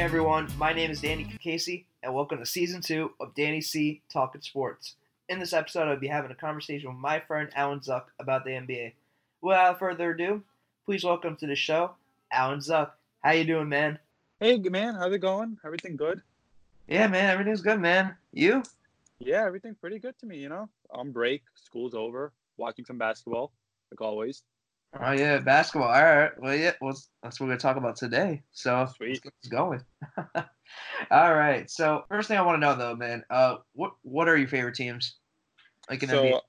Hey everyone, my name is Danny Casey, and welcome to season two of Danny C Talking Sports. In this episode, I'll be having a conversation with my friend Alan Zuck about the NBA. Without further ado, please welcome to the show, Alan Zuck. How you doing, man? Hey man, how's it going? Everything good? Yeah, man, everything's good, man. You? Yeah, everything pretty good to me. You know, on break, school's over, watching some basketball, like always. Oh yeah, basketball. All right. Well, yeah. Well, that's what we're gonna talk about today. So Sweet. let's get this going. All right. So first thing I want to know though, man, uh, what what are your favorite teams? Like in so NBA?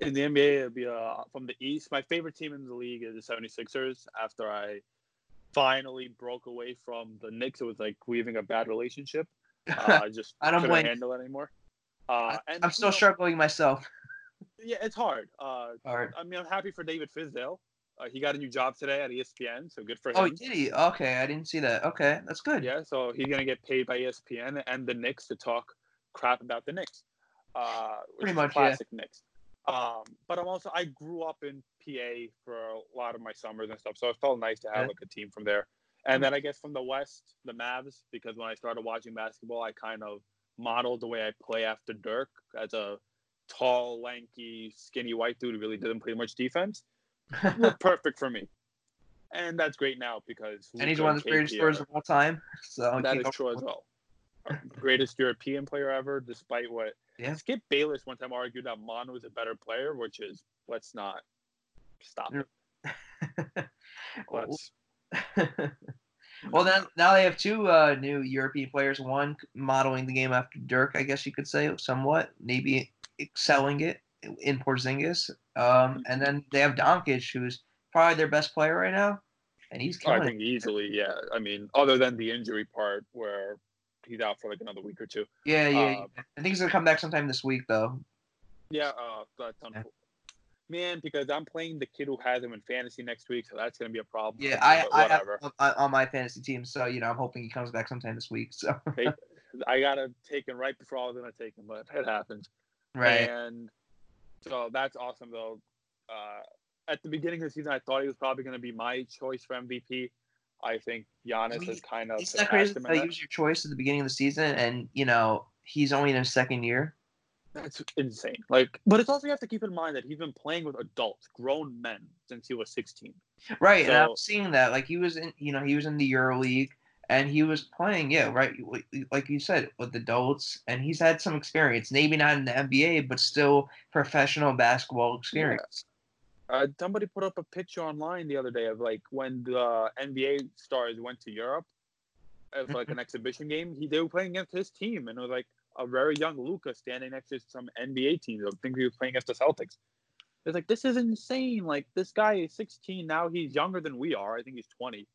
in the NBA, it'll be uh, from the East. My favorite team in the league is the 76ers. After I finally broke away from the Knicks, it was like weaving a bad relationship. Uh, I just I don't blame- handle it anymore. Uh, and I'm still know, struggling myself. Yeah, it's hard. Uh, right. I mean, I'm happy for David Fizdale. Uh, he got a new job today at ESPN, so good for him. Oh, did he? Okay, I didn't see that. Okay, that's good. Yeah, so he's gonna get paid by ESPN and the Knicks to talk crap about the Knicks. Uh, which Pretty is much, yeah. classic Knicks. Um, but I'm also I grew up in PA for a lot of my summers and stuff, so it felt nice to have Yeah. like a team from there. And then I guess from the West, the Mavs, because when I started watching basketball, I kind of modeled the way I play after Dirk as a tall, lanky, skinny white dude who really didn't play much defense. Looked perfect for me. And that's great now because and he's one of the greatest scorers of all time. So that is true as well. Greatest European player ever, despite what Yeah. Skip Bayless one time argued that Mon was a better player, which is let's not stop it. Let's well, then now they have two uh, new European players. One modeling the game after Dirk, I guess you could say, somewhat, maybe excelling it in Porzingis. Um, and then they have Doncic, who's probably their best player right now, and he's I killing. think easily, yeah. I mean, other than the injury part where he's out for like another week or two. Yeah, yeah. yeah. I think he's gonna come back sometime this week, though. Yeah, uh, that's Yeah. Man, because I'm playing the kid who has him in fantasy next week, so that's gonna be a problem. Yeah, me, I, I have him on, my fantasy team, so you know I'm hoping he comes back sometime this week. So I gotta take him right before I was gonna take him, but it happens. right, And so that's awesome, though. Uh, at the beginning of the season, I thought he was probably going to be my choice for MVP. I think Giannis mean, has kind of Isn't that crazy that he was your choice at the beginning of the season, and you know he's only in his second year? That's insane. Like, but it's also you have to keep in mind that he's been playing with adults, grown men, since he was 16. Right, and I So- was seeing that. Like he was in, you know, he was in the Euro League, and he was playing, yeah, right, like you said, with adults, and he's had some experience. Maybe not in the NBA, but still professional basketball experience. Uh, somebody put up a picture online the other day of like when the NBA stars went to Europe as like an exhibition game. He they were playing against his team, and it was like a very young Luka standing next to some NBA teams. I think he was playing against the Celtics. It's like this is insane. Like this guy is 16 now. He's younger than we are. I think he's 20,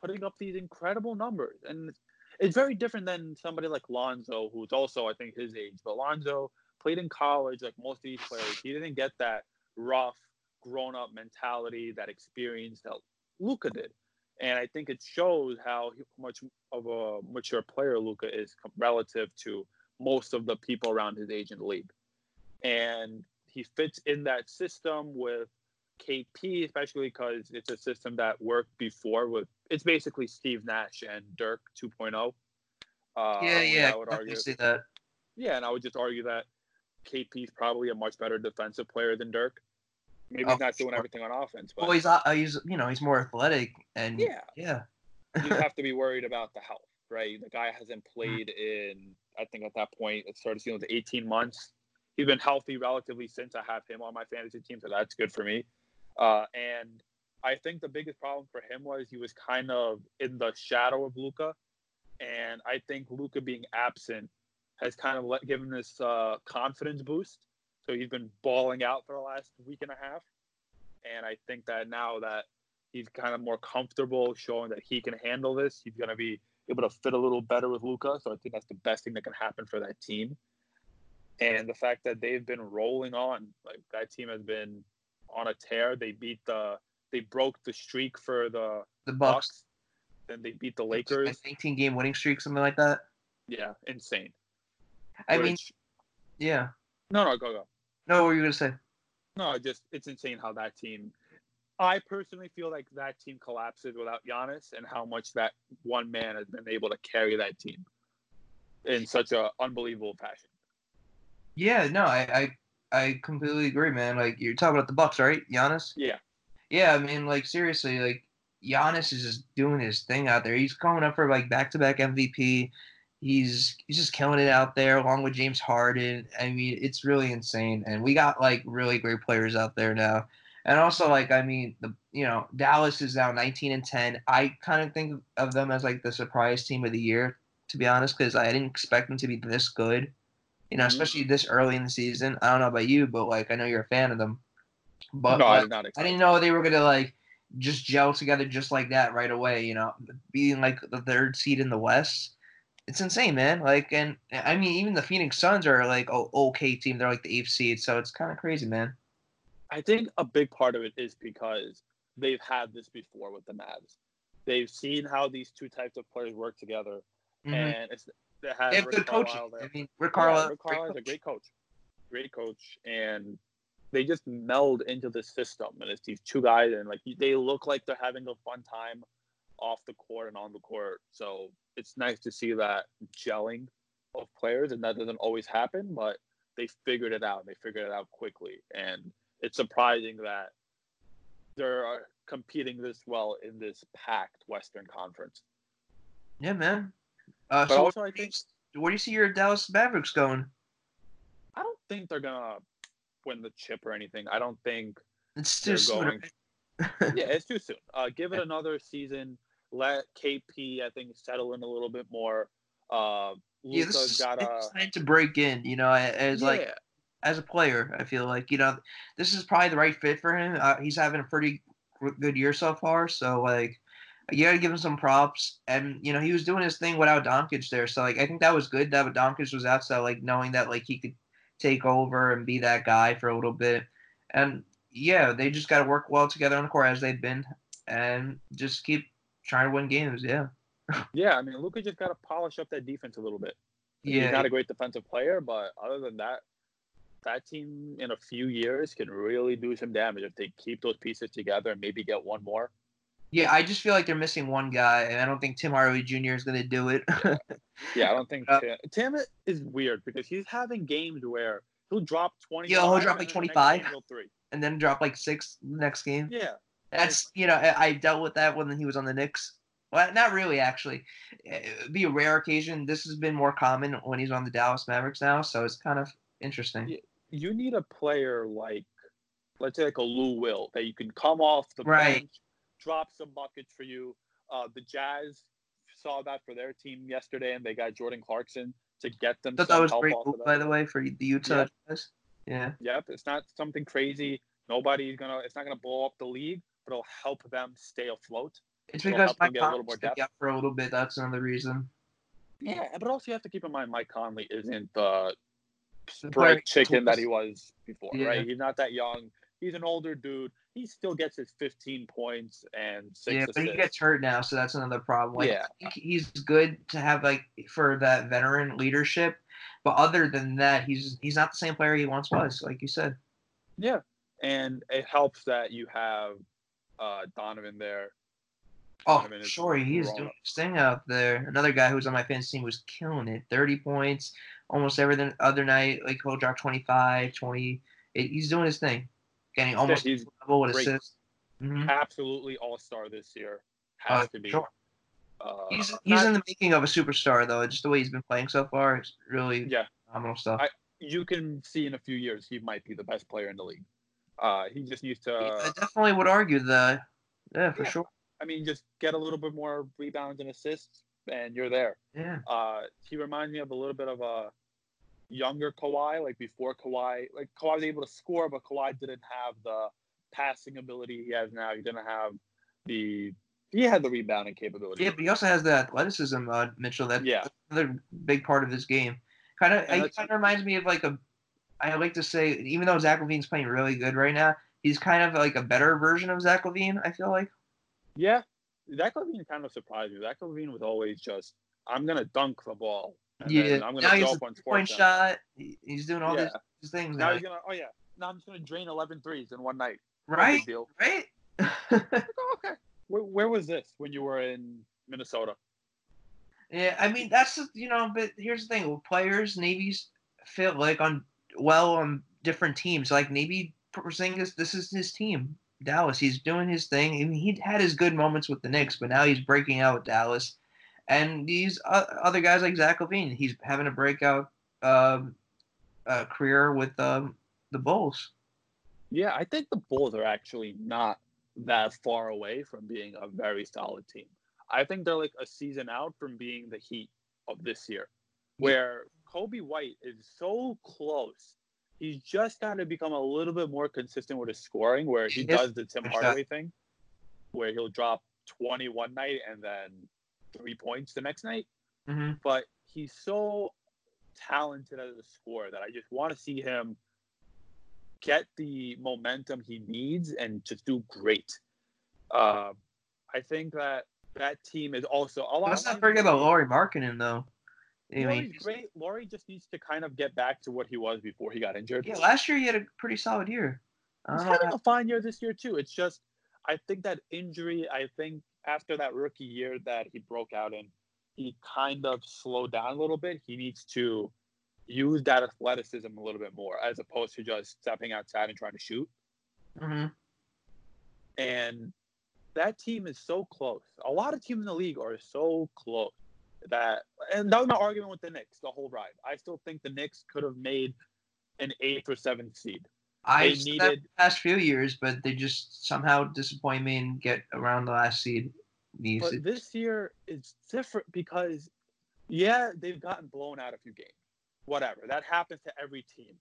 putting up these incredible numbers, and it's very different than somebody like Lonzo, who's also I think his age. But Lonzo played in college, like most of these players. He didn't get that rough, grown-up mentality, that experience that Luka did. And I think it shows how much of a mature player Luka is relative to most of the people around his age in the league. And he fits in that system with KP, especially because it's a system that worked before with it's basically Steve Nash and Dirk 2.0. Uh, yeah, yeah, I would argue. see that. Yeah, and I would just argue that KP is probably a much better defensive player than Dirk. Maybe Oh, he's not doing sure. everything on offense, but Well, he's uh, he's you know he's more athletic, and yeah, yeah, you have to be worried about the health, right? The guy hasn't played in, I think at that point, it started seeing with 18 months. He's been healthy relatively since I have him on my fantasy team, so that's good for me. Uh, and I think the biggest problem for him was he was kind of in the shadow of Luka, and I think Luka being absent has kind of let, given this uh, confidence boost. So he's been balling out for the last week and a half, and I think that now that he's kind of more comfortable showing that he can handle this. He's going to be able to fit a little better with Luka. So I think that's the best thing that can happen for that team. And the fact that they've been rolling on, like that team has been on a tear. They beat the, they broke the streak for the the Bucks. Bucks. Then they beat the Lakers. 19 game winning streak, something like that. Yeah, insane. I mean, yeah. no, no, go go. No, what were you gonna say? No, just it's insane how that team. I personally feel like that team collapses without Giannis and how much that one man has been able to carry that team in such an unbelievable fashion. Yeah, no, I, I I completely agree, man. Like you're talking about the Bucks, right? Giannis. Yeah. Yeah, I mean, like seriously, like Giannis is just doing his thing out there. He's coming up for like back-to-back MVP. He's he's just killing it out there, along with James Harden. I mean, it's really insane, and we got like really great players out there now. And also, like, I mean, the you know Dallas is now 19 and 10. I kind of think of them as like the surprise team of the year, to be honest, because I didn't expect them to be this good. You know, Mhm. especially this early in the season. I don't know about you, but like, I know you're a fan of them. But no, I like, did not I didn't know they were gonna like just gel together just like that right away. You know, being like the third seed in the West, it's insane, man. Like, and I mean, even the Phoenix Suns are like a okay team. They're like the eighth seed, so it's kind of crazy, man. I think a big part of it is because they've had this before with the Mavs. They've seen how these two types of players work together, Mhm. and it's they have, They Rick good coaching. I mean, Rick Yeah, Carlisle, Rick great Carlisle's a great coach, great coach, and they just meld into the system. And it's these two guys, and like they look like they're having a fun time off the court and on the court. So it's nice to see that gelling of players, and that doesn't always happen, but they figured it out. They figured it out quickly, and it's surprising that they're uh, competing this well in this packed Western Conference. Yeah, man. Uh, But so also, I where do you- think where do you see your Dallas Mavericks going? I don't think they're gonna win the chip or anything. I don't think It's They're too soon. going- yeah, it's too soon. Uh, give it another season. Let KP, I think, settle in a little bit more. Uh, yeah, this is got it's a time to break in. You know, as like as a player, I feel like you know this is probably the right fit for him. Uh, he's having a pretty good year so far, so like you got to give him some props. And you know he was doing his thing without Doncic there, so like I think that was good that Doncic was out, so like knowing that like he could take over and be that guy for a little bit. And yeah, they just got to work well together on the court as they've been, and just keep trying to win games. Yeah, yeah. I mean, Luka just got to polish up that defense a little bit. He's yeah, not a great defensive player, but other than that, that team in a few years can really do some damage if they keep those pieces together and maybe get one more. Yeah. I just feel like they're missing one guy, and I don't think Tim Hardaway Jr. is going to do it. Yeah, I don't think Uh, Tim, Tim is weird because he's having games where he'll drop twenty. Yeah, he'll drop like 25. Three. and then drop like six next game. Yeah, That's you know I, I dealt with that when he was on the Knicks. Well, not really actually. It'd be a rare occasion. This has been more common when he's on the Dallas Mavericks now, so it's kind of interesting. You need a player like, let's say like a Lou Will that you can come off the Right. bench, drop some buckets for you. Uh, the Jazz saw that for their team yesterday, and they got Jordan Clarkson to get them I thought that was a help great off move, of that. by the way, for the Utah Yeah. Jazz. Yeah, Yep, it's not something crazy. Nobody's gonna. It's not gonna blow up the league, but it'll help them stay afloat. it's It'll because Mike them get a little Conley's out for a little bit. That's another reason. Yeah, but also you have to keep in mind Mike Conley isn't the bright chicken that he was before, Yeah. right? He's not that young. He's an older dude. He still gets his 15 points and six Yeah, assists. but he gets hurt now, so that's another problem. Like, Yeah. I think he's good to have like for that veteran leadership, but other than that, he's he's not the same player he once was, like you said. Yeah, and it helps that you have uh, Donovan there. Oh, Donovan is sure, he is doing his thing out there. Another guy who was on my fantasy team was killing it. 30 points almost every other night. Like he'll drop 25, 20. It- he's doing his thing. Getting almost he's double with assists. Mhm. absolutely all star this year. Has Uh, to be. sure. Uh, He's he's not- in the making of a superstar though. Just the way he's been playing so far, it's really yeah. phenomenal stuff. I- You can see in a few years he might be the best player in the league. Uh, he just needs to. I definitely would argue that. Yeah, for Yeah. sure. I mean, just get a little bit more rebounds and assists, and you're there. Yeah. Uh, he reminds me of a little bit of a younger Kawhi, like before Kawhi. Like Kawhi was able to score, but Kawhi didn't have the passing ability he has now. He didn't have the he had the rebounding capability. Yeah, but he also has the athleticism, uh, Mitchell. That Yeah. another big part of his game. Kind of, it kind of reminds me of like a. I like to say, even though Zach LaVine's playing really good right now, he's kind of like a better version of Zach LaVine. I feel like. Yeah, Zach LaVine kind of surprised me. Zach LaVine was always just, I'm gonna dunk the ball. And Yeah. I'm Now gonna he's a on Point shot. He- He's doing all Yeah. these, things Now now. he's gonna, oh yeah, now I'm just gonna drain 11 threes in one night. Right? Right? oh, okay. Where, where was this when you were in Minnesota? Yeah, I mean that's you know, but here's the thing: with players, Navy's fit like on well on different teams. Like Navy Porzingis, this is his team. Dallas, he's doing his thing. I mean, he had his good moments with the Knicks, but now he's breaking out with Dallas. And these other guys like Zach LaVine, he's having a breakout um, uh, career with um, the Bulls. Yeah, I think the Bulls are actually not that far away from being a very solid team. I think they're like a season out from being the Heat of this year, where Coby White is so close. He's just got to become a little bit more consistent with his scoring, where he does the Tim Hardaway thing, where he'll drop 20 one night and then three points the next night. Mm-hmm. But he's so talented as a scorer that I just want to see him get the momentum he needs and just do great. Uh, I think that that team is also a lot. Let's not forget about Lauri Markkanen though. I mean, great. Lauri just needs to kind of get back to what he was before he got injured. Yeah, last year he had a pretty solid year. He's having a fine year this year too. It's just I think that injury. I think after that rookie year that he broke out in, he kind of slowed down a little bit. He needs to use that athleticism a little bit more as opposed to just stepping outside and trying to shoot. Mm-hmm. And that team is so close. A lot of teams in the league are so close that, and that was my argument with the Knicks the whole ride. I still think the Knicks could have made an eighth or seventh seed. I needed the past few years, but they just somehow disappoint me and get around the last seed. But this year it's different because, yeah, they've gotten blown out a few games. Whatever that happens to every team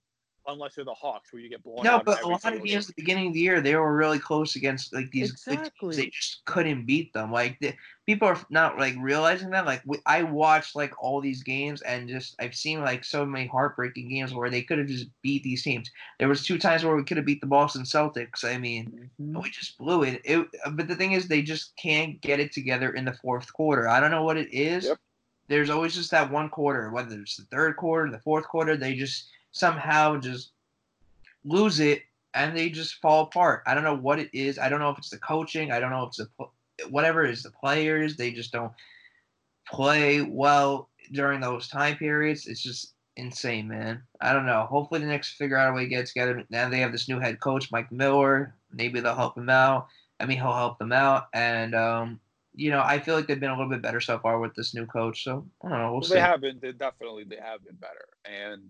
unless they're the Hawks, where you get blown. No, but a lot of games at the beginning of the year, they were really close against like these. Exactly. They just couldn't beat them. Like the, people are not like realizing that. Like we, I watched like all these games, and just I've seen like so many heartbreaking games where they could have just beat these teams. There was two times where we could have beat the Boston Celtics. I mean, mm-hmm. we just blew it. it. But the thing is, they just can't get it together in the fourth quarter. I don't know what it is. Yep. There's always just that one quarter, whether it's the third quarter, the fourth quarter, they just somehow just lose it and they just fall apart. I don't know what it is. I don't know if it's the coaching. I don't know if it's the whatever it is the players. They just don't play well during those time periods. It's just insane, man. I don't know. Hopefully the Knicks figure out a way to get together. Now they have this new head coach, Mike Miller. Maybe they'll help him out. I mean, he'll help them out. And um, you know, I feel like they've been a little bit better so far with this new coach. So I don't know. We'll, well see. They have been. They definitely they have been better. And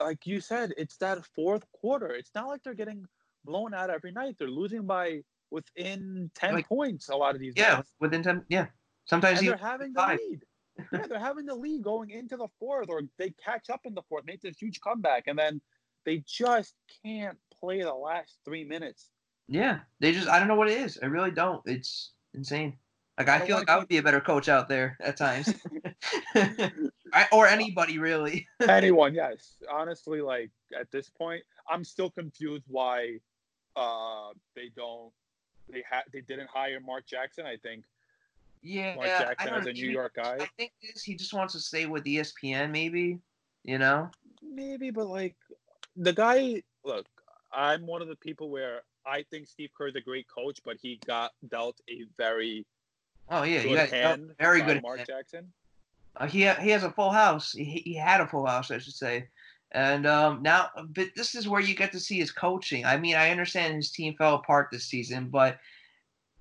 like you said, it's that fourth quarter. It's not like they're getting blown out every night. They're losing by within ten like, points. A lot of these. Yeah, games. within ten. Yeah, sometimes they're having the lead. yeah, they're having the lead going into the fourth, or they catch up in the fourth, make this huge comeback, and then they just can't play the last three minutes. Yeah, they just I don't know what it is. I really don't. It's insane. Like I, I feel like I would be a better coach out there at times, or anybody really. Anyone, yes. Honestly, like at this point, I'm still confused why uh, they don't they had they didn't hire Mark Jackson. I think. Yeah, Mark Jackson as a New York guy. I think this, he just wants to stay with ESPN, maybe. You know. Maybe, but like the guy. Look, I'm one of the people where I think Steve Kerr is a great coach, but he got dealt a very Oh yeah, good hand very good. Mark hand. Jackson. Uh, he he has a full house. He, he had a full house, I should say. And um, now, but this is where you get to see his coaching. I mean, I understand his team fell apart this season, but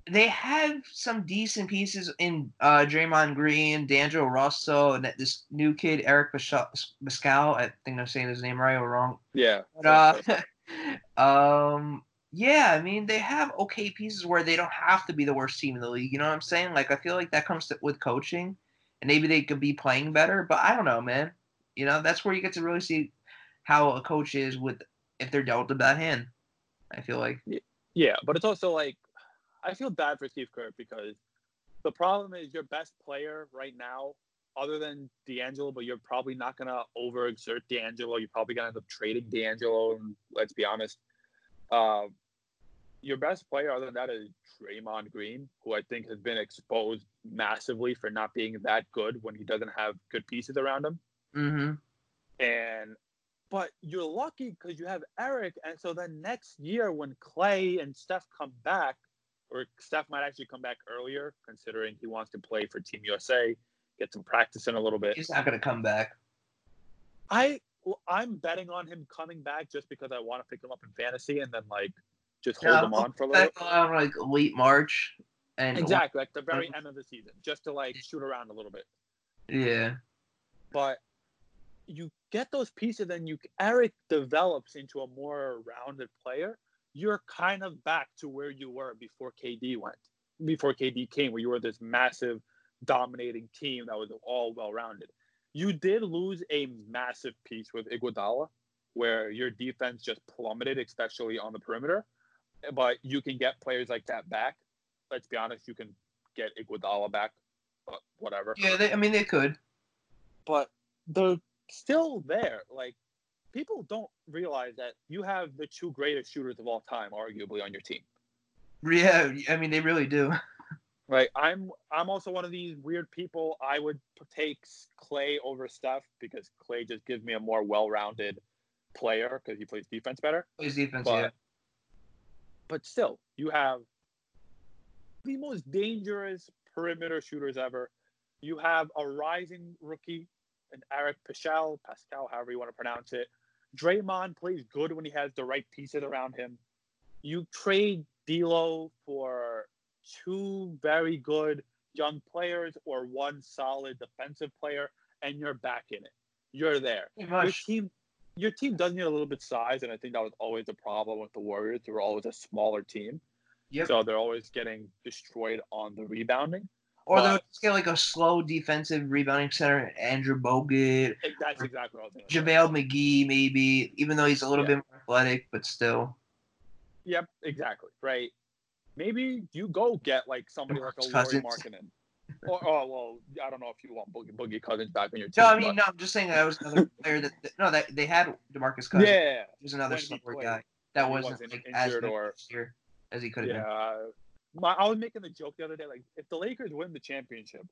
they have some decent pieces in uh, Draymond Green, D'Angelo Russell, and this new kid Eric Paschall. I think I'm saying his name right or wrong. Yeah. But, uh, um, yeah, I mean they have okay pieces where they don't have to be the worst team in the league. You know what I'm saying? Like I feel like that comes to, with coaching, and maybe they could be playing better. But I don't know, man. You know that's where you get to really see how a coach is with if they're dealt a bad hand. I feel like. Yeah, but it's also like I feel bad for Steve Kerr because the problem is your best player right now, other than D'Angelo, but you're probably not gonna overexert D'Angelo. You're probably gonna end up trading D'Angelo, and let's be honest uh, your best player other than that is Draymond Green, who I think has been exposed massively for not being that good when he doesn't have good pieces around him. Mm-hmm. And but you're lucky because you have Eric, and so then next year when Clay and Steph come back, or Steph might actually come back earlier, considering he wants to play for Team USA, get some practice in a little bit. He's not gonna come back. I I'm betting on him coming back just because I want to pick him up in fantasy and then like just hold Yeah, him on for a little. Back around like late March, and Exactly, like the very uh, end of the season, just to like shoot around a little bit. Yeah, But you get those pieces, and you Eric develops into a more rounded player. You're kind of back to where you were before KD went, before KD came, where you were this massive, dominating team that was all well rounded. You did lose a massive piece with Iguodala, where your defense just plummeted, especially on the perimeter. But you can get players like that back. Let's be honest, you can get Iguodala back, but whatever yeah. They, I mean, they could. but they're still there. Like people don't realize that you have the two greatest shooters of all time, arguably, on your team. Yeah, I mean, they really do. Right. I'm I'm also one of these weird people. I would take Clay over Steph because Clay just gives me a more well-rounded player because he plays defense better. Plays defense. But yeah. but still, you have the most dangerous perimeter shooters ever. You have a rising rookie, and Eric Pascal, Pascal, however you want to pronounce it. Draymond plays good when he has the right pieces around him. You trade D'Lo for two very good young players or one solid defensive player, and you're back in it. You're there your team your team does need a little bit size, and I think that was always the problem with the Warriors. They were always a smaller team, Yep. so they're always getting destroyed on the rebounding. Or they'll just get like a slow defensive rebounding center, Andrew Bogut, That's exactly what I was say. JaVale McGee, maybe, even though he's a little Yeah. bit more athletic, but still. Yep, exactly. Right. Maybe you go get like somebody like a Cousins. Lauri Markkanen. Or, oh well, I don't know if you want Boogie, Boogie Cousins back on your team. No, I mean, but- no, I'm just saying that was another player that, that- no, that they had Demarcus Cousins. yeah, He was another slower guy. That wasn't, wasn't like, as injured good or- this year as he could have Yeah. My, I was making the joke the other day, like if the Lakers win the championship,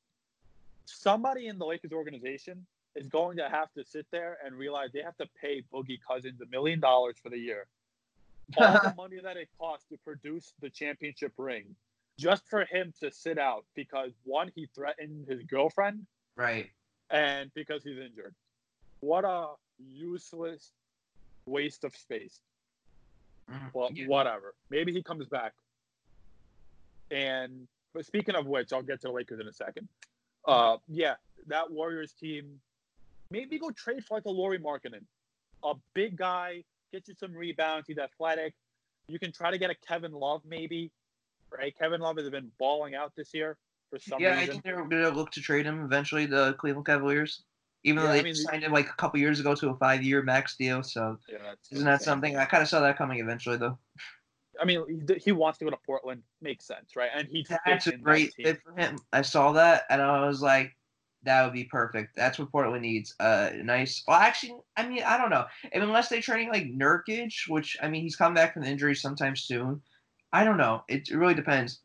somebody in the Lakers organization is going to have to sit there and realize they have to pay Boogie Cousins a million dollars for the year. All the money that it costs to produce the championship ring, just for him to sit out because one, he threatened his girlfriend. Right. and because he's injured. What a useless waste of space. Mhm. Well, Yeah. whatever. Maybe he comes back. And but speaking of which, I'll get to the Lakers in a second. Uh, yeah, that Warriors team. Maybe go trade for like a Lauri Markkanen, a big guy, get you some rebounds. He's athletic. You can try to get a Kevin Love, maybe. Right? Kevin Love has been balling out this year for some Yeah, I think they're going to look to trade him eventually, the Cleveland Cavaliers. Even Yeah, though I they mean, signed him like a couple years ago to a five year max deal. So Yeah, isn't that something? I kind of saw that coming eventually, though. I mean, he, wants to go to Portland. Makes sense, right? And he That's a great fit for him. I saw that and I was like, that would be perfect. That's what Portland needs. Uh, nice. Well, actually, I mean, I don't know. And unless they're trading like Nurkic, which I mean, he's come back from the injury sometime soon. I don't know. It, it really depends.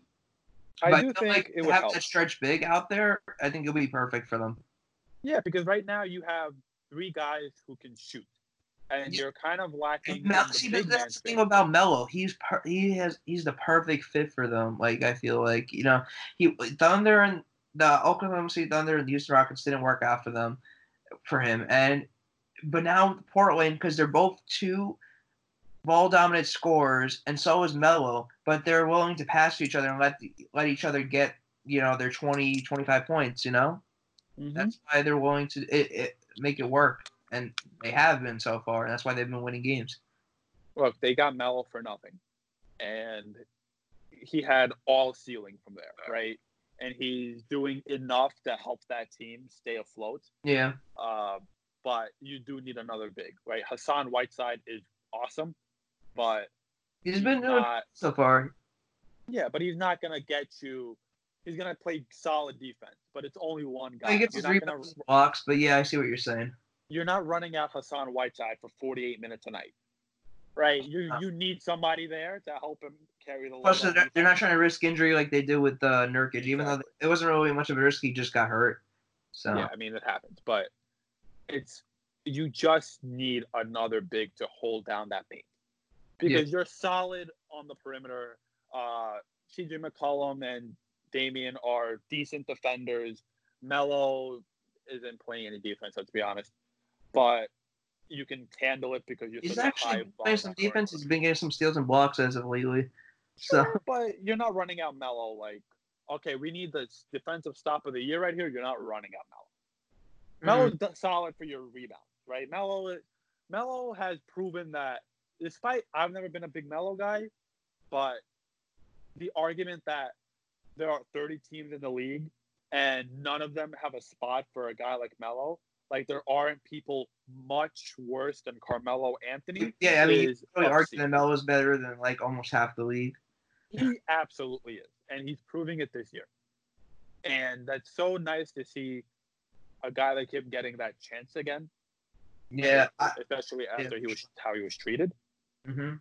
I but do feel think like it would have help. that stretch big out there. I think it'll be perfect for them. Yeah, because right now you have three guys who can shoot, and Yeah. you're kind of lacking. Mel, the see, but that's the thing about Melo. He's per, he has he's the perfect fit for them. Like I feel like you know he Thunder and the Oklahoma City Thunder and the Houston Rockets didn't work out for them for him, and but now Portland because they're both two ball dominant scorers, and so is Melo, but they're willing to pass to each other and let let each other get you know their 20, 25 points. You know Mhm. that's why they're willing to it, it, make it work, and they have been so far, and that's why they've been winning games. Look, they got Melo for nothing, and he had all ceiling from there, right? And he's doing enough to help that team stay afloat. Yeah. Uh, but you do need another big, right? Hassan Whiteside is awesome, but He's he's been doing not, so far. yeah, but he's not gonna get you. He's gonna play solid defense, but it's only one guy. He gets You're his not gonna blocks, but yeah, I see what you're saying. you're not running out Hassan Whiteside for 48 minutes a night, right? You you need somebody there to help him carry the load. Plus, they're, they're not trying to risk injury like they did with uh, Nurkic, even though it wasn't really much of a risk. He just got hurt. So Yeah, I mean it happens, but it's you just need another big to hold down that paint because you're solid on the perimeter. Uh, CJ McCollum and Damian are decent defenders. Melo isn't playing any defense, let's be honest. But you can handle it because you're He's such a actually high playing some defense. He's been getting some steals and blocks as of lately. So Sure, but you're not running out Melo like, okay, we need the defensive stop of the year right here. You're not running out Melo. Melo's mm, d- solid for your rebound, right? Melo, Melo has proven that despite I've never been a big Melo guy, but the argument that there are 30 teams in the league and none of them have a spot for a guy like Melo, like there aren't people much worse than Carmelo Anthony. yeah, I mean, you is argue that Melo's better than like almost half the league. He absolutely is, and he's proving it this year. And that's so nice to see a guy like him getting that chance again. Yeah. I, especially after he was how he was treated. hmm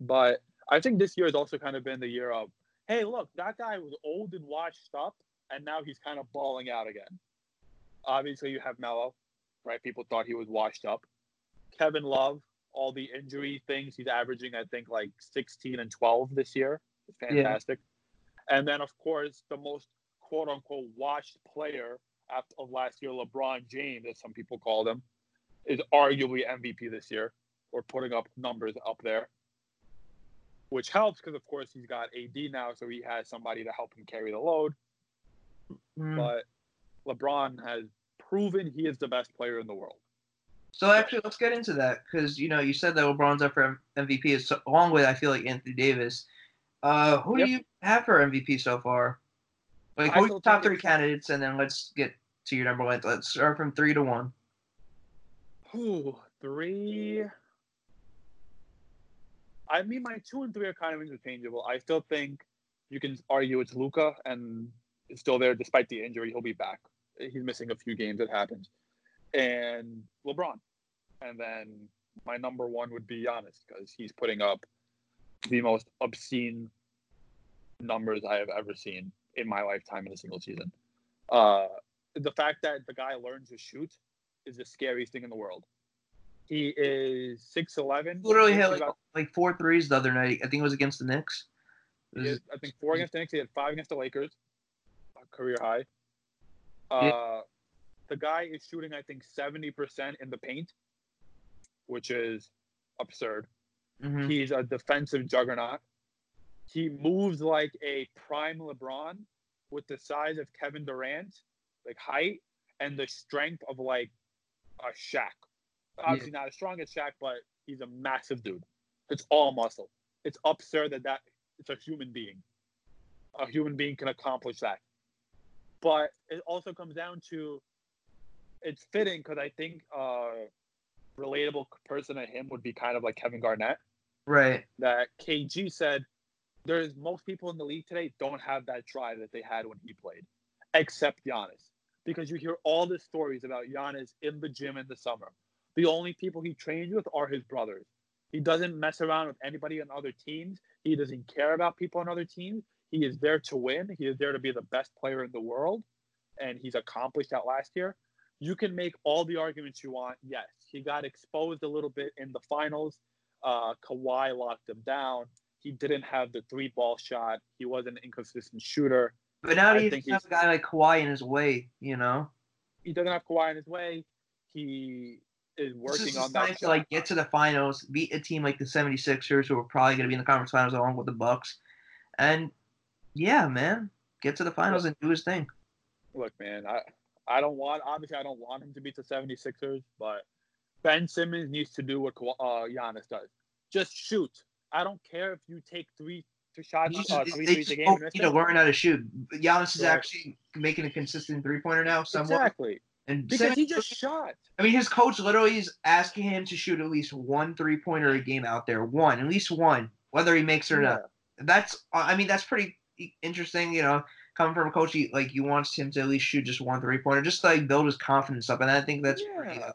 But I think this year has also kind of been the year of, hey, look, that guy was old and washed up, and now he's kind of balling out again. Obviously, you have Melo, right? People thought he was washed up. Kevin Love, all the injury things, he's averaging, I think, like 16 and 12 this year. It's Yeah. fantastic. And then, of course, the most quote unquote washed player after, of last year, LeBron James, as some people called him, is arguably MVP this year or putting up numbers up there, which helps because, of course, he's got AD now, so he has somebody to help him carry the load. Mm. But LeBron has proven he is the best player in the world. So actually, let's get into that because you know you said that LeBron's up for MVP, is so, along with I feel like Anthony Davis. Uh, who Yep. do you have for MVP so far? Like who top three candidates, and then let's get to your number one. Let's start from three to one. Ooh, three. I mean, my two and three are kind of interchangeable. I still think you can argue it's Luka, and it's still there despite the injury. He'll be back. He's missing a few games. It happens. And LeBron, and then my number one would be Giannis because he's putting up the most obscene numbers I have ever seen in my lifetime in a single season. Uh, the fact that the guy learns to shoot is the scariest thing in the world. He is six eleven. Literally hit like, like four threes the other night. I think it was against the Knicks. Was- I think four against the Knicks. He had five against the Lakers, career high. Uh, The guy is shooting, I think, seventy percent in the paint, which is absurd. mhm. He's a defensive juggernaut. He moves like a prime LeBron with the size of Kevin Durant, like height, and the strength of like a Shaq. Obviously not as strong as Shaq, but he's a massive dude. It's all muscle. It's absurd that that it's a human being. A human being can accomplish that. But it also comes down to it's fitting because I think uh relatable person to him would be kind of like Kevin Garnett Right. that KG said there's most people in the league today don't have that drive that they had when he played, except Giannis. Because you hear all the stories about Giannis in the gym in the summer. The only people he trains with are his brothers. He doesn't mess around with anybody on other teams. He doesn't care about people on other teams. He is there to win. He is there to be the best player in the world. And he's accomplished that last year. You can make all the arguments you want. Yes, he got exposed a little bit in the finals. Uh, Kawhi locked him down. He didn't have the three ball shot. He was an inconsistent shooter. But now he think has a guy like Kawhi in his way. You know. He doesn't have Kawhi in his way. He is working on that. to like get to the finals, beat a team like the 76ers, who are probably going to be in the conference finals along with the Bucks, and yeah, man, get to the finals and do his thing. Look, man, I I don't want obviously I don't want him to beat the 76ers, but Ben Simmons needs to do what uh, Giannis does. Just shoot. I don't care if you take three two shots, uh, just- three they just a game. and need to learn how to shoot. Giannis is Right. actually making a consistent three pointer now, somewhat. Exactly. And Because Simmons- he just shot. I mean, his coach literally is asking him to shoot at least one three pointer a game out there, one, at least one, whether he makes it or not. That's, I mean, that's pretty interesting. You know, coming from a coach, he, like you wants him to at least shoot just one three pointer, just to, like build his confidence up, and I think that's pretty uh,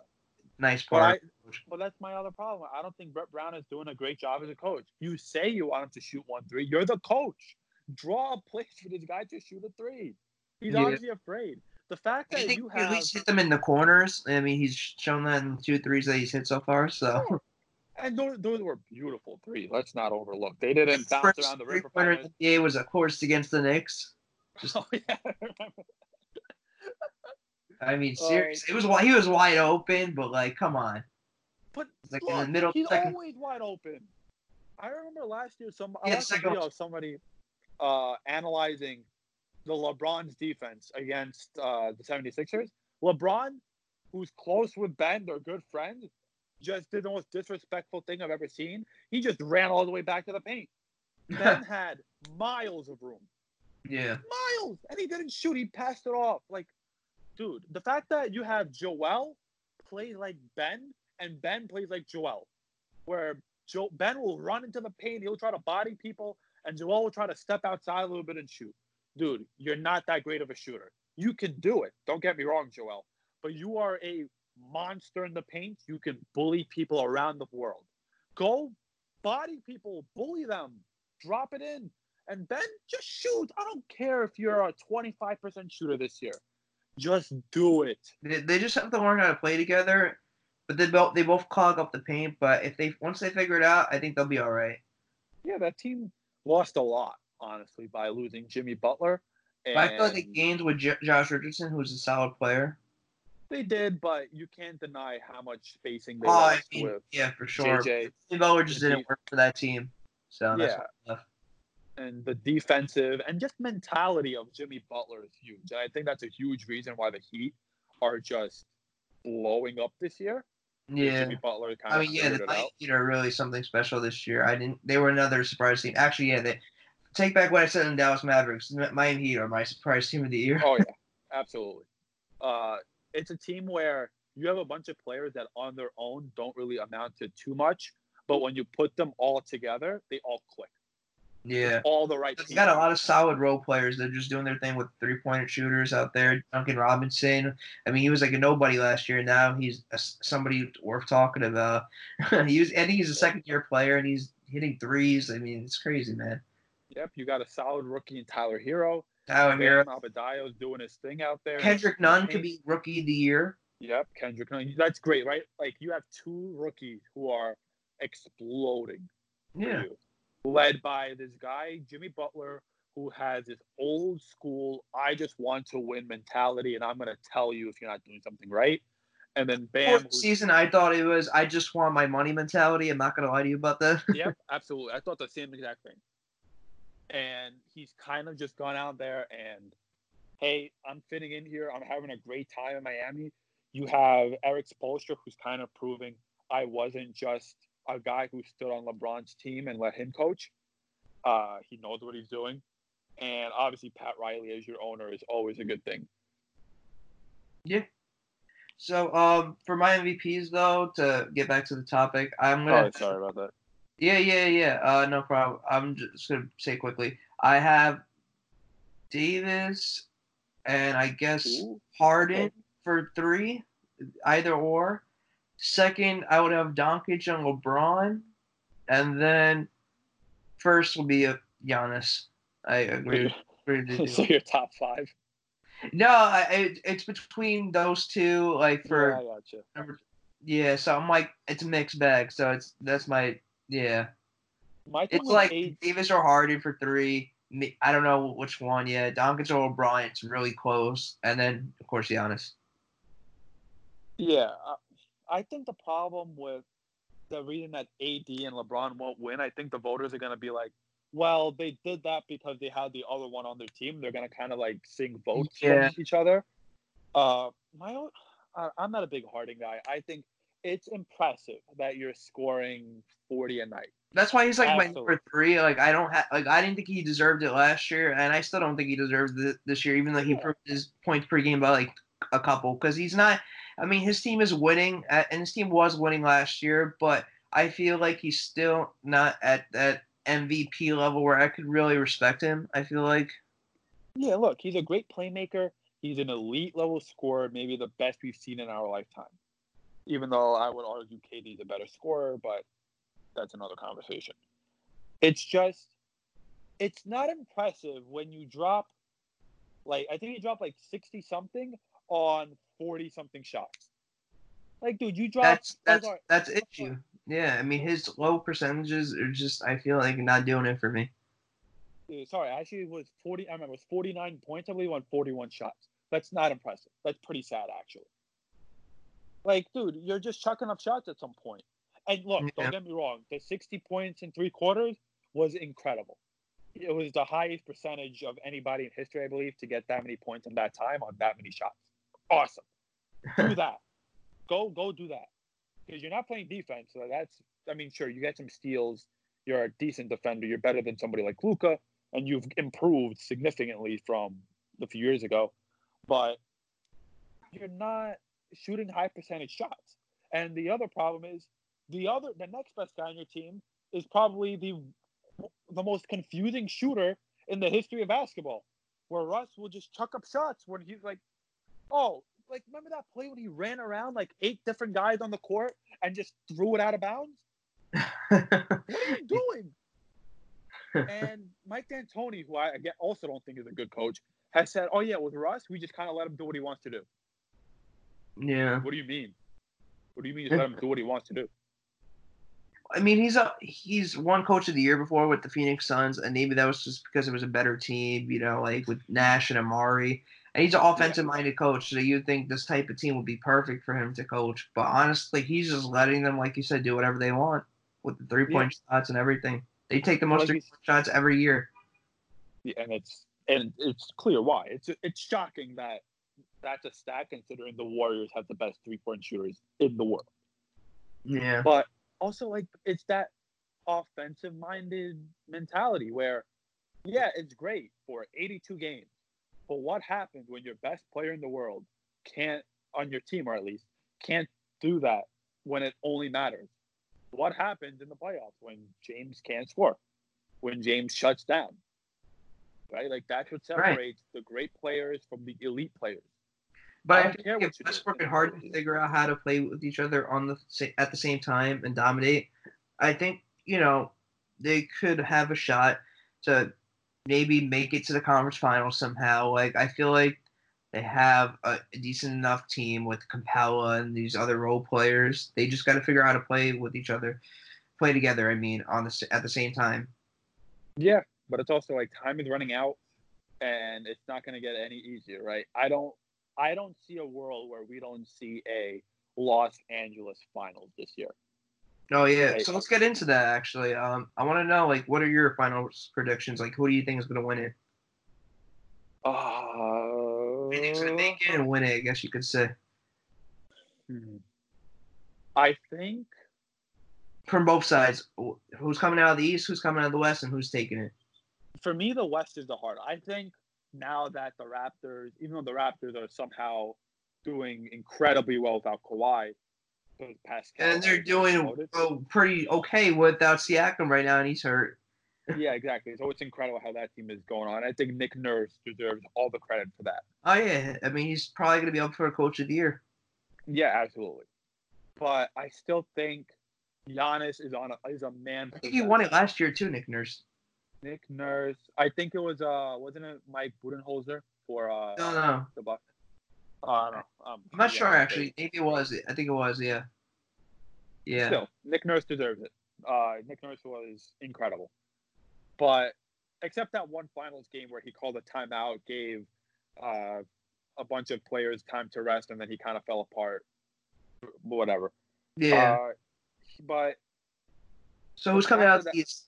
nice But part. I, but that's my other problem. I don't think Brett Brown is doing a great job as a coach. You say you want him to shoot one three. You're the coach. Draw a place for this guy to shoot a three. He's Yeah. obviously afraid. The fact that you he at least hit them in the corners. I mean, he's shown that in two threes that he's hit so far. So Sure. And those, those were beautiful three. Let's not overlook. They didn't bounce first around the rim in the NBA was, of course, against the Knicks. minutes. Oh, yeah, I remember. I mean, seriously, it was he was wide open, but like, come on. But It's like in the middle he's second- always wide open. I remember last year some I Yeah, watched a video of somebody uh, analyzing the LeBron's defense against uh, the 76ers. LeBron, who's close with Ben, they're good friends, just did the most disrespectful thing I've ever seen. He just ran all the way back to the paint. Ben had miles of room. yeah, Miles! And he didn't shoot, he passed it off. Like, dude, the fact that you have Joel play like Ben and Ben plays like Joel, where Joe Ben will run into the paint, he'll try to body people, and Joel will try to step outside a little bit and shoot. Dude, you're not that great of a shooter. You can do it. Don't get me wrong, Joel. But you are a monster in the paint. You can bully people around the world. Go body people, bully them, drop it in. And Ben, just shoot. I don't care if you're a 25% shooter this year. Just do it. they, they just have to learn how to play together. But they both they both clog up the paint. But if they once they figure it out, I think they'll be all right. Yeah, that team lost a lot, honestly, by losing Jimmy Butler. And I feel like they gained with J- Josh Richardson, who's a solid player. they did, but you can't deny how much spacing they Oh, I lost mean, with yeah, for sure. JJ. Jimmy Butler just didn't work for that team. So that's Yeah. and the defensive and just mentality of Jimmy Butler is huge. And I think that's a huge reason why the Heat are just blowing up this year. Yeah. Jimmy Butler kind I mean, yeah, the it Miami out. Heat are really something special this year. I didn't. They were another surprise team. Actually, yeah. They take back what I said in Dallas Mavericks. Miami Heat are my surprise team of the year. Oh yeah, absolutely. Uh, it's a team where you have a bunch of players that on their own don't really amount to too much, but when you put them all together, they all click. Yeah. All the right. Pieces. got a lot of solid role players. They're just doing their thing with three pointer shooters out there. Duncan Robinson. I mean, he was like a nobody last year. Now he's a, somebody worth talking about. he was. I think he's a second year player, and he's hitting threes. I mean, it's crazy, man. Yep, you got a solid rookie in Tyler Herro. Tyler Herro. Abadiah's doing his thing out there. Kendrick Nunn could be rookie of the year. Yep, Kendrick Nunn. That's great, right? Like you have two rookies who are exploding Yeah. you, led by this guy Jimmy Butler, who has this old school "I just want to win" mentality, and I'm gonna tell you if you're not doing something right. And then Bam, Fourth season, I thought it was. I just want my money mentality. I'm not gonna lie to you about that. yep, absolutely. I thought the same exact thing. And he's kind of just gone out there and, hey, I'm fitting in here. I'm having a great time in Miami. You have Erik Spoelstra, who's kind of proving I wasn't just a guy who stood on LeBron's team and let him coach. Uh, he knows what he's doing. And obviously, Pat Riley as your owner is always a good thing. Yeah. So, um, for my MVPs though, to get back to the topic, I'm gonna. Oh, sorry about that. Yeah, yeah, yeah. Uh, no problem. I'm just gonna say quickly. I have Davis, and I guess Ooh, Harden for three, either or. Second, I would have Doncic and LeBron, and then first will be a Giannis. I agree. agree with you. so your top five. No, I, it, it's between those two. Like for yeah, number, yeah. So I'm like, it's a mixed bag. So it's that's my yeah. Thing It's like AD Davis or Harden for three. I don't know which one yet. Doncic or LeBron. It's really close, and then of course Giannis. Yeah, I think the problem with the reason that AD and LeBron won't win, I think the voters are going to be like, well, they did that because they had the other one on their team. They're going to kind of like sing votes Yeah. from each other. Uh, my, own, I'm not a big Harden guy. I think it's impressive that you're scoring 40 a night. That's why he's like my number three. Like I don't have like I didn't think he deserved it last year, and I still don't think he deserved it this year, even though he Yeah. proved his points per game by like a couple. Because he's not. I mean, his team is winning, and his team was winning last year, but I feel like he's still not at that MVP level where I could really respect him. I feel like. Yeah, look, he's a great playmaker. He's an elite level scorer, maybe the best we've seen in our lifetime. Even though I would argue KD's a better scorer, but that's another conversation. It's just, it's not impressive when you drop, like, I think he dropped like 60 something on 40 something shots. Like, dude, you dropped. That's that's like, that's issue. Yeah, I mean his low percentages are just I feel like not doing it for me. Dude, sorry, actually it was 40 I remember it was 49 points, I believe, on 41 shots. That's not impressive. That's pretty sad actually. Like, dude, you're just chucking up shots at some point. And look, mm, Yeah. don't get me wrong, the 60 points in three quarters was incredible. It was the highest percentage of anybody in history, I believe, to get that many points in that time on that many shots. Awesome. Do that. go go do that. Because you're not playing defense. So that's I mean, sure, you get some steals. You're a decent defender. You're better than somebody like Luka, and you've improved significantly from a few years ago. But you're not shooting high percentage shots. And the other problem is the other the next best guy on your team is probably the the most confusing shooter in the history of basketball. Where Russ will just chuck up shots when he's like, oh, like remember that play when he ran around like eight different guys on the court and just threw it out of bounds? What are you doing? and Mike D'Antoni, who I again also don't think is a good coach, has said, "Oh yeah, with Russ, we just kind of let him do what he wants to do." Yeah. What do you mean? What do you mean just let him do what he wants to do? I mean, he's a he's won coach of the year before with the Phoenix Suns, and maybe that was just because it was a better team, you know, like with Nash and Amar'e. And he's an offensive minded coach, so you'd think this type of team would be perfect for him to coach. But honestly, he's just letting them, like you said, do whatever they want with the three point shots and everything. They take the most Like three-point shots every year. Yeah, and it's and it's clear why. It's it's shocking that that's a stat considering the Warriors have the best three point shooters in the world. Yeah. But also, like, it's that offensive minded mentality where, yeah, it's great for 82 games. But what happens when your best player in the world can't, on your team or at least, can't do that when it only matters? What happens in the playoffs when James can't score? When James shuts down? Right? Like, that's what Right. separates the great players from the elite players. But I think care if what you do. Westbrook and Harden figure out how to play with each other on the at the same time and dominate, I think you know they could have a shot to maybe make it to the conference final somehow. Like I feel like they have a, decent enough team with Capela and these other role players. They just got to figure out how to play with each other, play together. I mean, on the at the same time. Yeah, but it's also like time is running out, and it's not going to get any easier, right? I don't, I don't see a world where we don't see a Los Angeles Finals this year. Oh yeah, Right. so let's get into that. Actually, um, I want to know like what are your finals predictions? Like, who do you think is going to win it? Uh, Phoenix gonna make it and win it, I guess you could say. hmm. I think From both sides, who's coming out of the East, who's coming out of the West, and who's taking it? for me the West is the hard. I think now that the Raptors, even though the Raptors are somehow doing incredibly well without Kawhi, Pascal And they're doing oh, pretty okay without Siakam right now, and he's hurt. yeah, exactly. So it's incredible how that team is going on. I think Nick Nurse deserves all the credit for that. Oh yeah, I mean he's probably going to be up for a Coach of the Year. Yeah, absolutely. But I still think Giannis is on a, is a man. I think he won it last year too, Nick Nurse. Nick Nurse. I think it was uh wasn't it Mike Budenholzer for uh No, no, the Bucks. Uh, I don't know. Um, I'm not yeah, sure actually. Maybe it was. I think it was. Yeah. Yeah. Still, Nick Nurse deserves it. Uh, Nick Nurse was incredible. But except that one finals game where he called a timeout, gave uh, a bunch of players time to rest, and then he kind of fell apart. Whatever. Yeah. Uh, but so who's coming out of the East?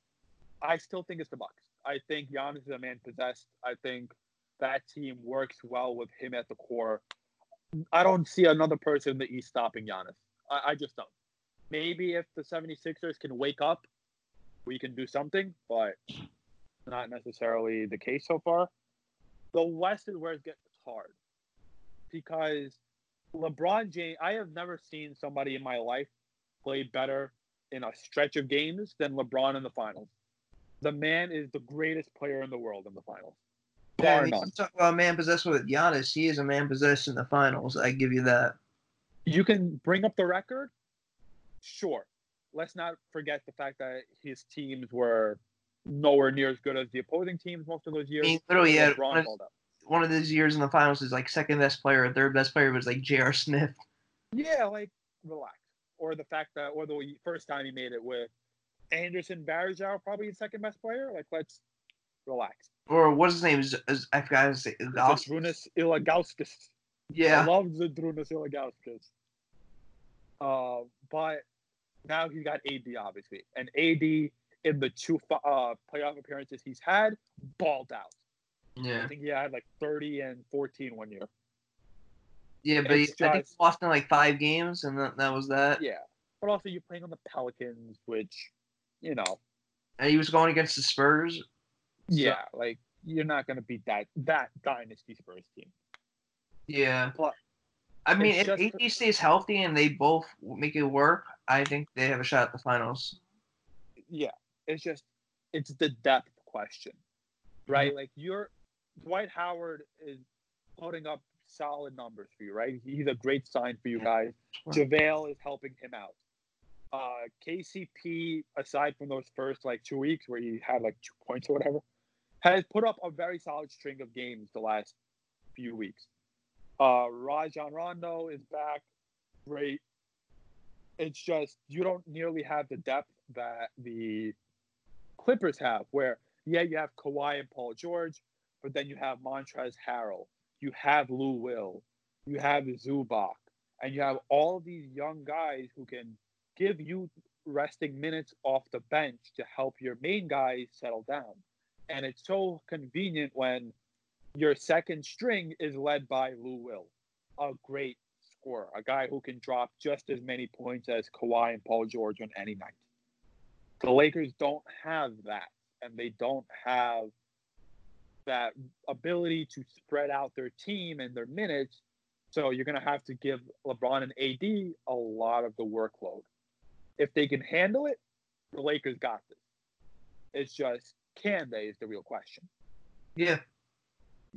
I still think it's the Bucks. I think Giannis is a man possessed. I think that team works well with him at the core. I don't see another person in the East stopping Giannis. I, I just don't. Maybe if the 76ers can wake up, we can do something, but not necessarily the case so far. The West is where it gets hard because LeBron James, I have never seen somebody in my life play better in a stretch of games than LeBron in the finals. The man is the greatest player in the world in the finals. Yeah, I Bar mean, none. talk about a man possessed with Giannis. He is a man possessed in the finals. I give you that. You can bring up the record, sure. Let's not forget the fact that his teams were nowhere near as good as the opposing teams most of those years. literally, one of, one of those years in the finals is like second best player or third best player was like J.R. Smith. Yeah, like relax. or the fact that, or the first time he made it with Anderson Varejao, probably his second best player. Like, let's relax. Or what's his name? Is, is I forgot his name. Gauss- Zydrunas Ilgauskas. I Yeah. love Zydrunas Ilgauskas. Uh, but now he's got AD, obviously. And AD, in the two uh, playoff appearances he's had, balled out. Yeah, I think he had like 30 and 14 one year. Yeah, but he, It's I think he lost in like five games, and that, that was that. Yeah. But also, you're playing on the Pelicans, which, you know, And he was going against the Spurs. yeah, like you're not going to beat that that dynasty Spurs team. Yeah. But I mean, if just- AD stays healthy and they both make it work, I think they have a shot at the finals. Yeah, it's just it's the depth question, right? Mm-hmm. Like you're Dwight Howard is putting up solid numbers for you, right? He's a great sign for you guys. JaVale is helping him out. Uh, KCP, aside from those first like two weeks where he had like two points or whatever, has put up a very solid string of games the last few weeks. Uh, Rajon Rondo is back, great. It's just you don't nearly have the depth that the Clippers have, where yeah, you have Kawhi and Paul George, but then you have Montrezl Harrell, you have Lou Will, you have Zubac, and you have all these young guys who can give you resting minutes off the bench to help your main guys settle down. And it's so convenient when your second string is led by Lou Will, a great scorer, a guy who can drop just as many points as Kawhi and Paul George on any night. The Lakers don't have that, and they don't have that ability to spread out their team and their minutes. So you're going to have to give LeBron and AD a lot of the workload. If they can handle it, the Lakers got this. It's just, can they is the real question. Yeah.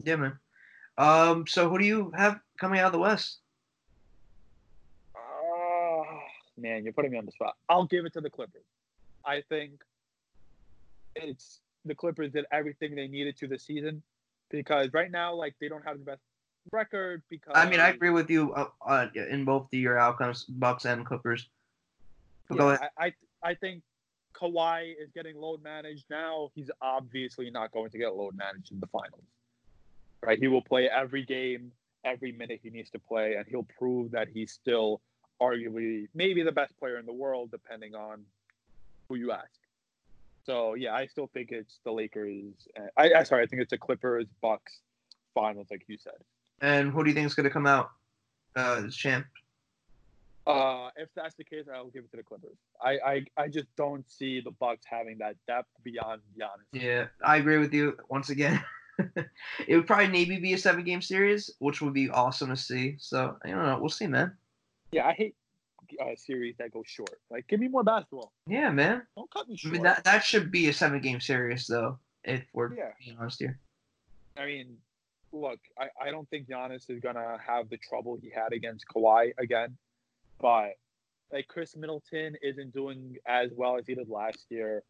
Yeah, man. Um, so who do you have coming out of the West? Oh, man, you're putting me on the spot. I'll give it to the Clippers. I think it's the Clippers did everything they needed to this season because right now, like, they don't have the best record because I mean, I agree with you uh, uh, in both the your outcomes, Bucks and Clippers. But go ahead. I, I I think Kawhi is getting load managed now. He's obviously not going to get load managed in the finals. Right? He will play every game, every minute he needs to play, and he'll prove that he's still arguably maybe the best player in the world, depending on who you ask. So yeah, I still think it's the Lakers. uh, I, I sorry, I think it's the Clippers Bucks finals, like you said. And who do you think is going to come out uh, as champ? Uh, if that's the case, I'll give it to the Clippers. I, I, I just don't see the Bucks having that depth beyond Giannis. Yeah, I agree with you once again. it would probably maybe be a seven game series, which would be awesome to see. So I don't know. We'll see, man. Yeah, I hate uh, series that go short. Like, give me more basketball. Yeah, man. Don't cut me I short. mean, that that should be a seven game series, though. If we're Yeah. being honest here. I mean, look, I, I don't think Giannis is gonna have the trouble he had against Kawhi again, but like Khris Middleton isn't doing as well as he did last year.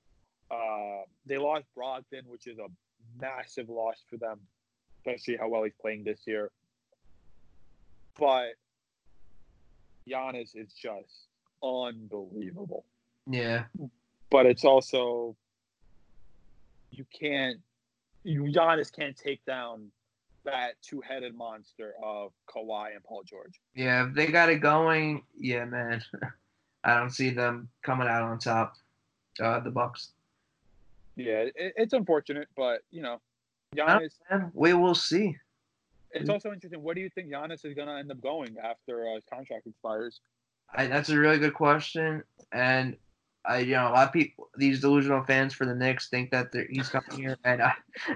Uh, they lost Brogdon, which is a massive loss for them, especially how well he's playing this year. But Giannis is just unbelievable. Yeah. But it's also you can't you Giannis can't take down that two-headed monster of Kawhi and Paul George. Yeah, if they got it going, yeah, man. I don't see them coming out on top. Uh, the Bucks. Yeah, it, it's unfortunate, but you know, Giannis. Man, we will see. It's also interesting. Where do you think Giannis is gonna end up going after uh, his contract expires? I, that's a really good question, and I, you know, a lot of people, these delusional fans for the Knicks, think that they're- he's coming here, and I,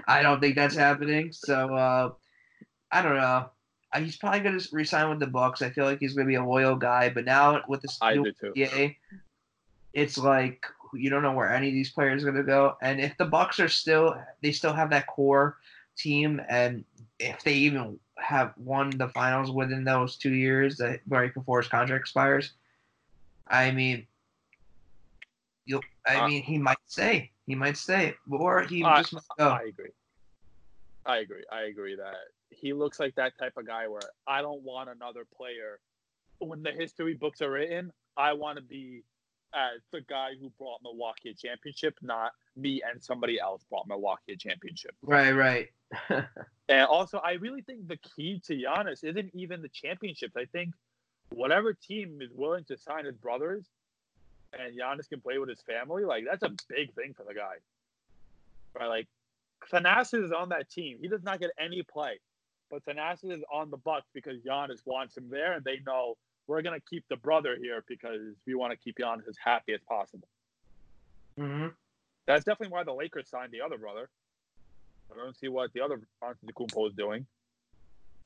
I don't think that's happening. So, uh, I don't know. He's probably going to resign with the Bucks. I feel like he's going to be a loyal guy, but now with this I new do too. NBA, it's like you don't know where any of these players are going to go. And if the Bucks are still, they still have that core team, and if they even have won the finals within those two years, that right before his contract expires, I mean, you, I Uh, mean, he might stay. He might stay, or he just might go. I agree. I agree. I agree that he looks like that type of guy where I don't want another player. When the history books are written, I want to be as the guy who brought Milwaukee a championship, not me and somebody else brought Milwaukee a championship. Right, right. and also, I really think the key to Giannis isn't even the championships. I think whatever team is willing to sign his brothers and Giannis can play with his family, like that's a big thing for the guy. Right? Like Thanasis is on that team. He does not get any play. But Thanasis is on the Bucks because Giannis wants him there and they know we're gonna keep the brother here because we want to keep Giannis as happy as possible. Mm-hmm. That's definitely why the Lakers signed the other brother. I don't see what the other Antetokounmpo is doing.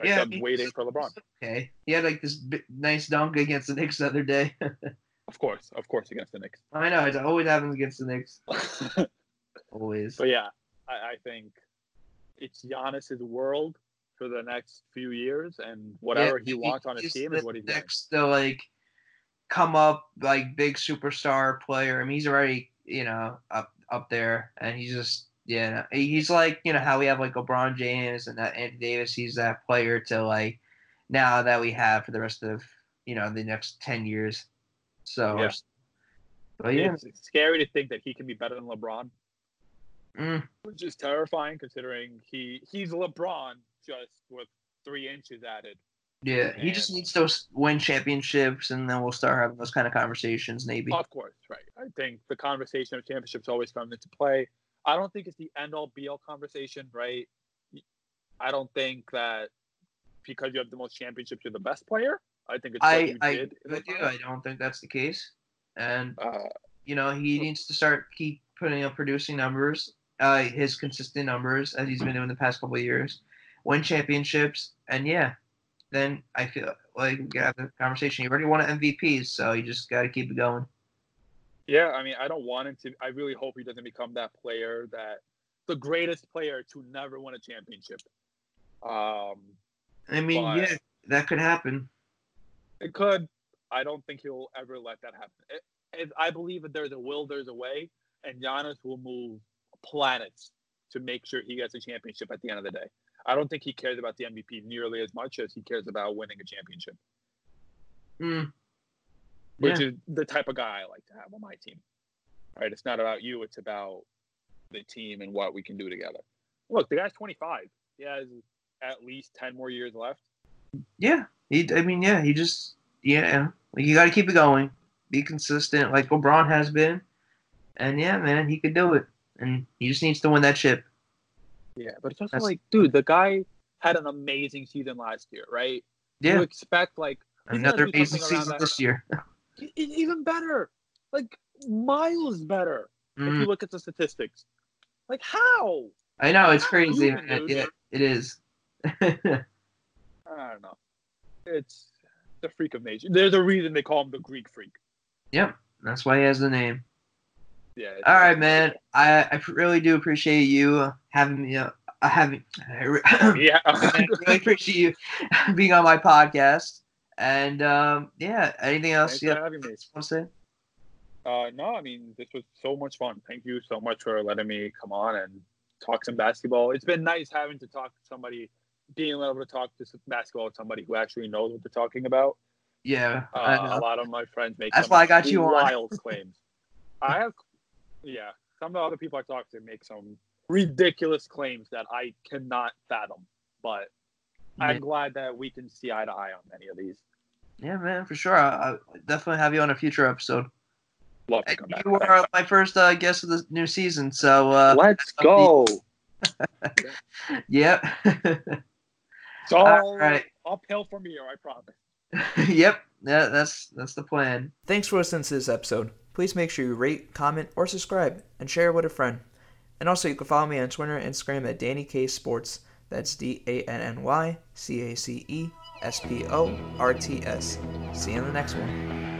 Yeah, Except waiting for LeBron. Okay, he had like this bi- nice dunk against the Knicks the other day. Of course, of course, against the Knicks. I know it always happens against the Knicks. Always. but yeah, I, I think it's Giannis's world for the next few years, and whatever Yeah, he wants on his team is what he's next to like come up like big superstar player. I mean, he's already you know up up there, and he's just yeah, he's like you know how we have like LeBron James and that Anthony Davis. He's that player to like now that we have for the rest of you know the next ten years. So, Yeah. but yeah, It's, it's scary to think that he can be better than LeBron, mm, which is terrifying considering he he's LeBron just with three inches added. yeah, he just needs to win championships, and then we'll start having those kind of conversations. Maybe. Of course, right. I think the conversation of championships always comes into play. I don't think it's the end all be all conversation, right? I don't think that because you have the most championships, you're the best player. I think it's I I did. in the with you. finals. I don't think that's the case, and Uh, you know he needs to start keep putting up producing numbers, uh, his consistent numbers as he's been doing the past couple of years, win championships, and yeah, then I feel like we can have the conversation. You already won MVPs, so you just got to keep it going. yeah, I mean, I don't want him to. I really hope he doesn't become that player that the greatest player to never win a championship. Um, I mean, But- yeah, that could happen. It could. I don't think he'll ever let that happen. It, it, I believe that there's a will, there's a way, and Giannis will move planets to make sure he gets a championship at the end of the day. I don't think he cares about the MVP nearly as much as he cares about winning a championship, Mm. which Yeah. is the type of guy I like to have on my team. Right? It's not about you, it's about the team and what we can do together. Look, the guy's 25. He has at least 10 more years left. Yeah, he. I mean, yeah, he just yeah, like you got to keep it going, be consistent, like LeBron has been, and yeah, man, he could do it, and he just needs to win that chip. Yeah, but it's also That's- like, dude, the guy had an amazing season last year, right? You Yeah, expect like another amazing season this year. even better, like miles better. If Mm, you look at the statistics, like how? I know it's How crazy, man. Yeah, it is. I don't know. It's the freak of nature. There's a reason they call him the Greek freak. yep, that's why he has the name. Yeah. All right, man. I I really do appreciate you having me. Uh, having I Yeah. I really appreciate you being on my podcast. And um, yeah, anything else Thanks you for want having me. to say? Uh, no, I mean this was so much fun. Thank you so much for letting me come on and talk some basketball. It's been nice having to talk to somebody, being able to talk to some basketball with somebody who actually knows what they're talking about. Yeah, I Uh, know. a lot of my friends make That's why I got you on. wild claims. I have, yeah, some of the other people I talk to make some ridiculous claims that I cannot fathom. But I'm glad that we can see eye to eye on many of these. Yeah, man, for sure. I, I definitely have you on a future episode. Love to come back. you are my first uh, guest of the new season, so uh, Let's go. yep, It's all All right. uphill from here, I promise. yep. Yeah, that's that's the plan. Thanks for listening to this episode. Please make sure you rate, comment, or subscribe, and share with a friend. And also, you can follow me on Twitter and Instagram at Danny K Sports. That's D A N N Y C A C E S P O R T S. See you in the next one.